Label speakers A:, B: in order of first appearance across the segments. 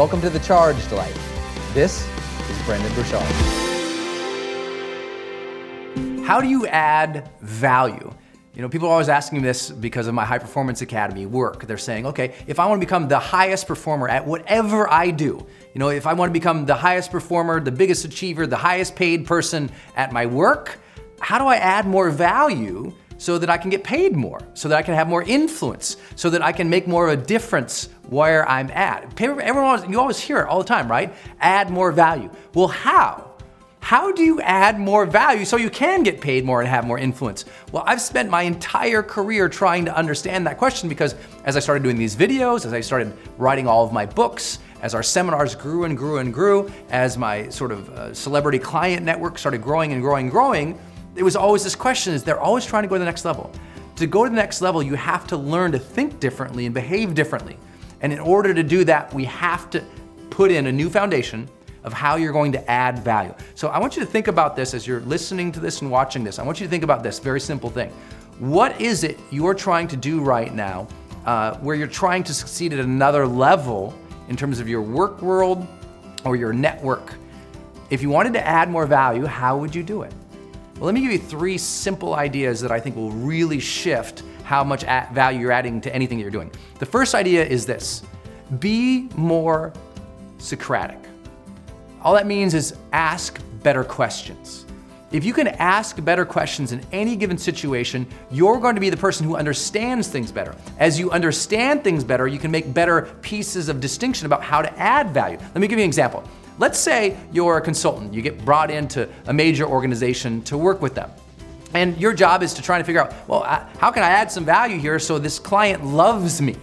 A: Welcome to the Charged Life. This is Brendon Burchard. How do you add value? You know, people are always asking me this because of my High Performance Academy work. They're saying, okay, if I want to become the highest performer at whatever I do, you know, if I want to become the highest performer, the biggest achiever, the highest paid person at my work, how do I add more value so that I can get paid more, so that I can have more influence, so that I can make more of a difference where I'm at. Everyone, you always hear it all the time, right? Add more value. Well, how? How do you add more value so you can get paid more and have more influence? Well, I've spent my entire career trying to understand that question because as I started doing these videos, as I started writing all of my books, as our seminars grew and grew and grew, as my sort of uh, celebrity client network started growing and growing and growing, it was always this question is they're always trying to go to the next level. To go to the next level, you have to learn to think differently and behave differently. And in order to do that, we have to put in a new foundation of how you're going to add value. So I want you to think about this as you're listening to this and watching this. I want you to think about this very simple thing. What is it you're trying to do right now uh, where you're trying to succeed at another level in terms of your work world or your network? If you wanted to add more value, how would you do it? Well, let me give you three simple ideas that I think will really shift how much value you're adding to anything that you're doing. The first idea is this be more Socratic. All that means is ask better questions. If you can ask better questions in any given situation, you're going to be the person who understands things better. As you understand things better, you can make better pieces of distinction about how to add value. Let me give you an example. Let's say you're a consultant, you get brought into a major organization to work with them. And your job is to try to figure out, well, how can I add some value here so this client loves me?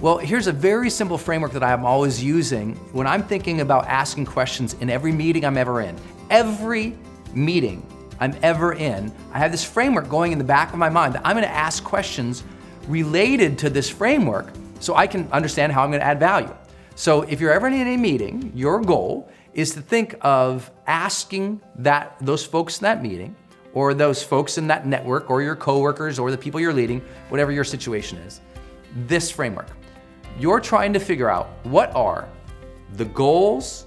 A: Well, here's a very simple framework that I'm always using when I'm thinking about asking questions in every meeting I'm ever in. Every meeting I'm ever in, I have this framework going in the back of my mind that I'm gonna ask questions related to this framework so I can understand how I'm gonna add value. So if you're ever in a meeting, your goal is to think of asking that those folks in that meeting or those folks in that network or your coworkers or the people you're leading, whatever your situation is, this framework you're trying to figure out what are the goals,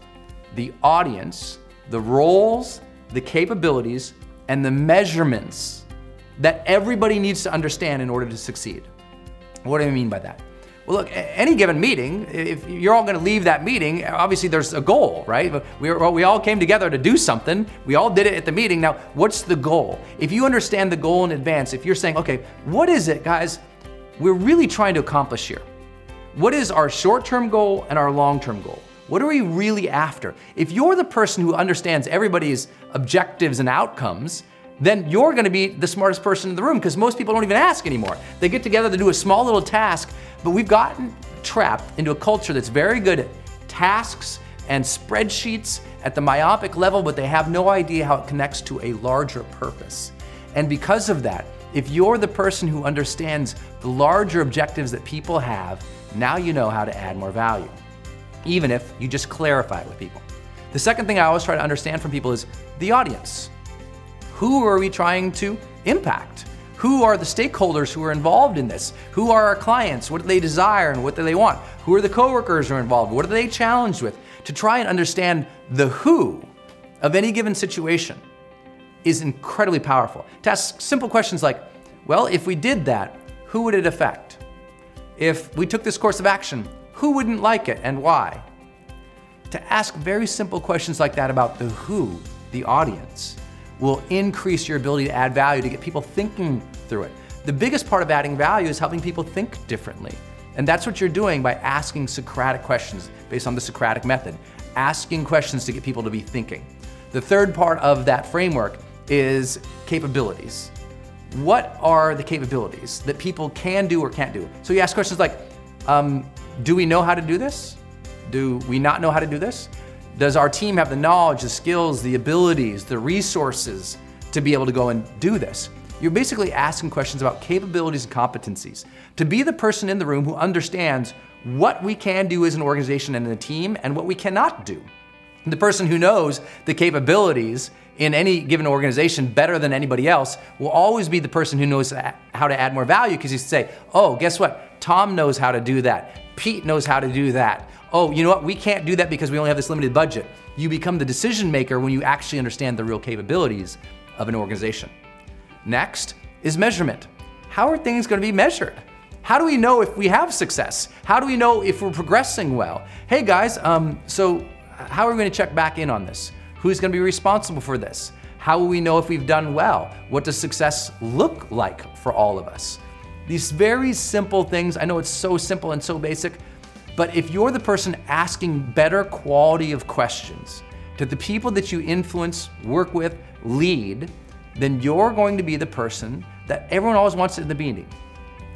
A: the audience, the roles, the capabilities, and the measurements that everybody needs to understand in order to succeed. What do I mean by that? Well, look, any given meeting, if you're all going to leave that meeting, obviously there's a goal, right? We, we all came together to do something. We all did it at the meeting. Now, what's the goal? If you understand the goal in advance, if you're saying, okay, what is it, guys, we're really trying to accomplish here? What is our short term goal and our long term goal? What are we really after? If you're the person who understands everybody's objectives and outcomes, then you're gonna be the smartest person in the room because most people don't even ask anymore. They get together to do a small little task, but we've gotten trapped into a culture that's very good at tasks and spreadsheets at the myopic level, but they have no idea how it connects to a larger purpose. And because of that, if you're the person who understands the larger objectives that people have, now you know how to add more value, even if you just clarify it with people. The second thing I always try to understand from people is the audience. Who are we trying to impact? Who are the stakeholders who are involved in this? Who are our clients? What do they desire and what do they want? Who are the coworkers who are involved? What are they challenged with? To try and understand the who of any given situation is incredibly powerful. To ask simple questions like, well, if we did that, who would it affect? If we took this course of action, who wouldn't like it and why? To ask very simple questions like that about the who, the audience, will increase your ability to add value, to get people thinking through it. The biggest part of adding value is helping people think differently. And that's what you're doing by asking Socratic questions based on the Socratic method, asking questions to get people to be thinking. The third part of that framework is capabilities. What are the capabilities that people can do or can't do? So you ask questions like, um, do we know how to do this? Do we not know how to do this? Does our team have the knowledge, the skills, the abilities, the resources to be able to go and do this? You're basically asking questions about capabilities and competencies. To be the person in the room who understands what we can do as an organization and a team and what we cannot do. The person who knows the capabilities in any given organization better than anybody else will always be the person who knows how to add more value because you say, oh, guess what? Tom knows how to do that. Pete knows how to do that. Oh, you know what? We can't do that because we only have this limited budget. You become the decision maker when you actually understand the real capabilities of an organization. Next is measurement. How are things going to be measured? How do we know if we have success? How do we know if we're progressing well? Hey guys, um, so how are we going to check back in on this? Who's going to be responsible for this? How will we know if we've done well? What does success look like for all of us? These very simple things, I know it's so simple and so basic, but if you're the person asking better quality of questions to the people that you influence, work with, lead, then you're going to be the person that everyone always wants in the meeting.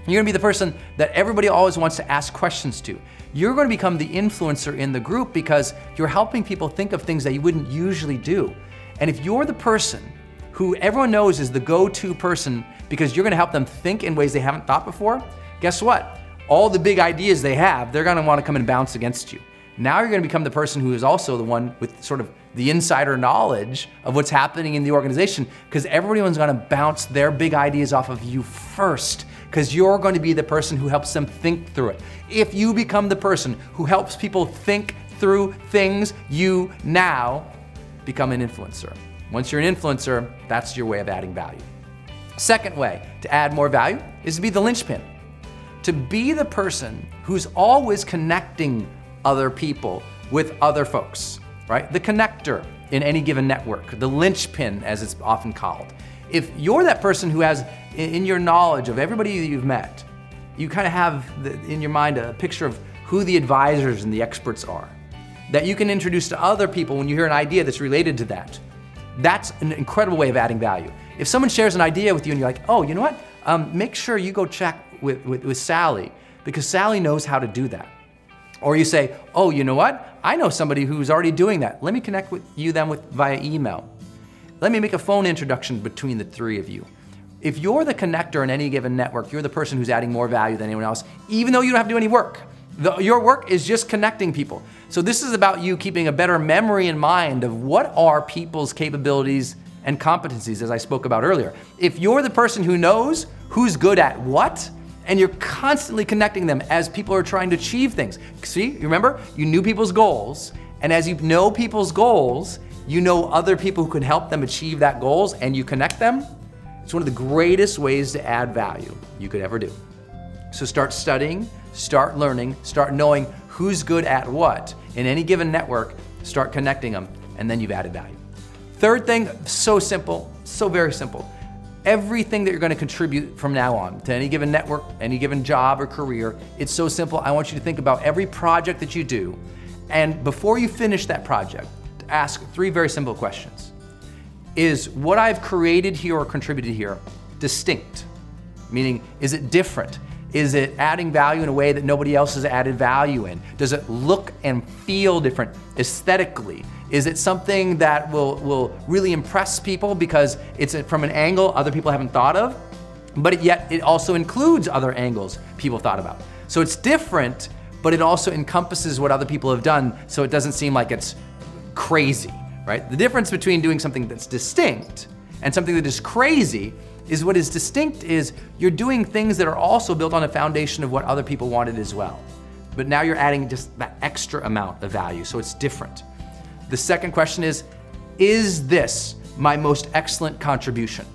A: You're gonna be the person that everybody always wants to ask questions to. You're gonna become the influencer in the group because you're helping people think of things that you wouldn't usually do. And if you're the person who everyone knows is the go to person because you're gonna help them think in ways they haven't thought before, guess what? All the big ideas they have, they're gonna wanna come and bounce against you. Now you're gonna become the person who is also the one with sort of the insider knowledge of what's happening in the organization because everyone's gonna bounce their big ideas off of you first because you're going to be the person who helps them think through it. If you become the person who helps people think through things, you now become an influencer. Once you're an influencer, that's your way of adding value. Second way to add more value is to be the linchpin. To be the person who's always connecting other people with other folks, right? The connector in any given network, the linchpin as it's often called. If you're that person who has in your knowledge of everybody you've met, you kind of have the, in your mind a picture of who the advisors and the experts are that you can introduce to other people when you hear an idea that's related to that. That's an incredible way of adding value. If someone shares an idea with you and you're like, oh, you know what? Um, make sure you go check with, with, with Sally because Sally knows how to do that. Or you say, oh, you know what? I know somebody who's already doing that. Let me connect with you then with via email. Let me make a phone introduction between the three of you. If you're the connector in any given network, you're the person who's adding more value than anyone else, even though you don't have to do any work. The, your work is just connecting people. So this is about you keeping a better memory in mind of what are people's capabilities and competencies, as I spoke about earlier. If you're the person who knows who's good at what, and you're constantly connecting them as people are trying to achieve things. See, you remember? You knew people's goals, and as you know people's goals, you know other people who can help them achieve that goals and you connect them. It's one of the greatest ways to add value you could ever do. So start studying, start learning, start knowing who's good at what in any given network, start connecting them, and then you've added value. Third thing, so simple, so very simple. Everything that you're going to contribute from now on to any given network, any given job or career, it's so simple. I want you to think about every project that you do. And before you finish that project, ask three very simple questions. Is what I've created here or contributed here distinct? Meaning, is it different? Is it adding value in a way that nobody else has added value in? Does it look and feel different aesthetically? Is it something that will, will really impress people because it's from an angle other people haven't thought of? But yet it also includes other angles people thought about. So it's different, but it also encompasses what other people have done so it doesn't seem like it's crazy, right? The difference between doing something that's distinct and something that is crazy is what is distinct is you're doing things that are also built on a foundation of what other people wanted as well. But now you're adding just that extra amount of value, so it's different. The second question is Is this my most excellent contribution?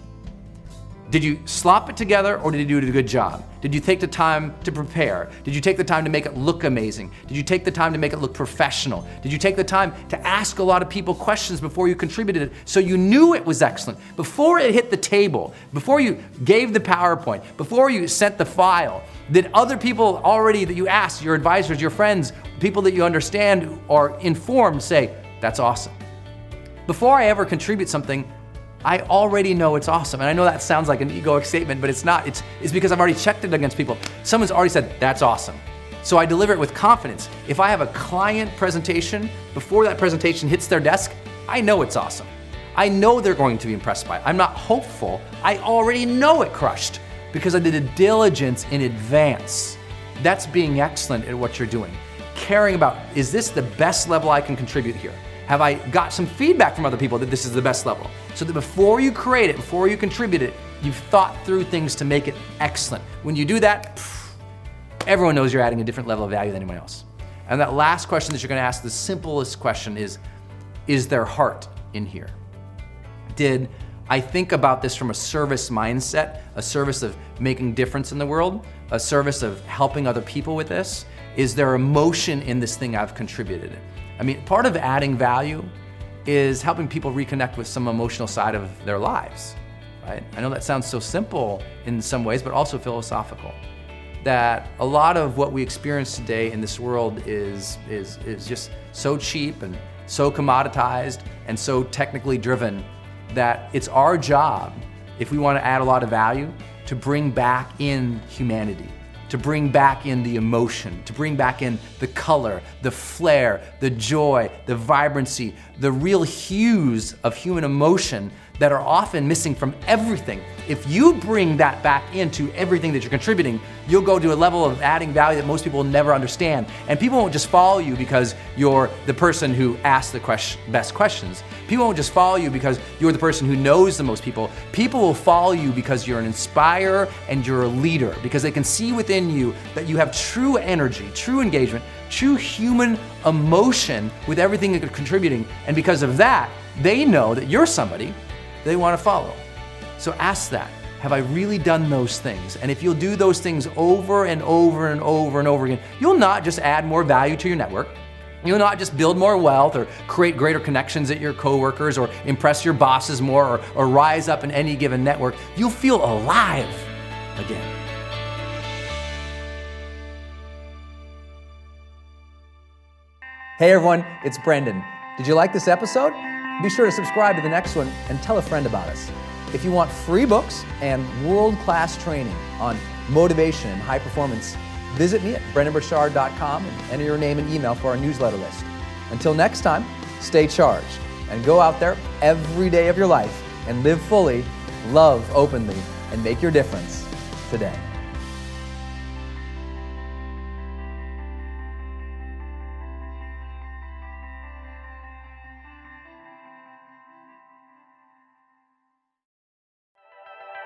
A: Did you slop it together or did you do a good job? Did you take the time to prepare? Did you take the time to make it look amazing? Did you take the time to make it look professional? Did you take the time to ask a lot of people questions before you contributed it so you knew it was excellent? Before it hit the table, before you gave the PowerPoint, before you sent the file, did other people already that you asked, your advisors, your friends, people that you understand or informed say, that's awesome? Before I ever contribute something, I already know it's awesome. And I know that sounds like an egoic statement, but it's not. It's, it's because I've already checked it against people. Someone's already said, that's awesome. So I deliver it with confidence. If I have a client presentation, before that presentation hits their desk, I know it's awesome. I know they're going to be impressed by it. I'm not hopeful. I already know it crushed because I did a diligence in advance. That's being excellent at what you're doing. Caring about, is this the best level I can contribute here? Have I got some feedback from other people that this is the best level? So that before you create it, before you contribute it, you've thought through things to make it excellent. When you do that, everyone knows you're adding a different level of value than anyone else. And that last question that you're gonna ask, the simplest question is Is there heart in here? Did I think about this from a service mindset, a service of making difference in the world, a service of helping other people with this? Is there emotion in this thing I've contributed? I mean, part of adding value is helping people reconnect with some emotional side of their lives, right? I know that sounds so simple in some ways, but also philosophical. That a lot of what we experience today in this world is, is, is just so cheap and so commoditized and so technically driven that it's our job, if we want to add a lot of value, to bring back in humanity to bring back in the emotion, to bring back in the color, the flair, the joy, the vibrancy, the real hues of human emotion that are often missing from everything. If you bring that back into everything that you're contributing, you'll go to a level of adding value that most people will never understand. And people won't just follow you because you're the person who asks the question, best questions. People won't just follow you because you're the person who knows the most people. People will follow you because you're an inspirer and you're a leader, because they can see within you that you have true energy, true engagement, true human emotion with everything that you're contributing. And because of that, they know that you're somebody they want to follow. So ask that. Have I really done those things? And if you'll do those things over and over and over and over again, you'll not just add more value to your network, You'll not just build more wealth or create greater connections at your coworkers or impress your bosses more or, or rise up in any given network. You'll feel alive again. Hey everyone, it's Brendon. Did you like this episode? Be sure to subscribe to the next one and tell a friend about us. If you want free books and world class training on motivation and high performance, visit me at brendonburchard.com and enter your name and email for our newsletter list. Until next time, stay charged and go out there every day of your life and live fully, love openly, and make your difference today.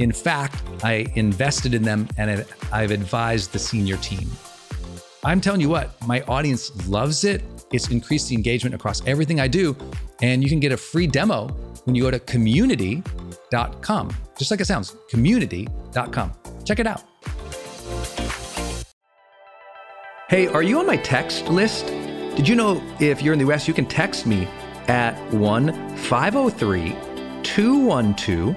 B: In fact, I invested in them and I've advised the senior team. I'm telling you what, my audience loves it. It's increased the engagement across everything I do. And you can get a free demo when you go to community.com, just like it sounds community.com. Check it out. Hey, are you on my text list? Did you know if you're in the US, you can text me at 1 503 212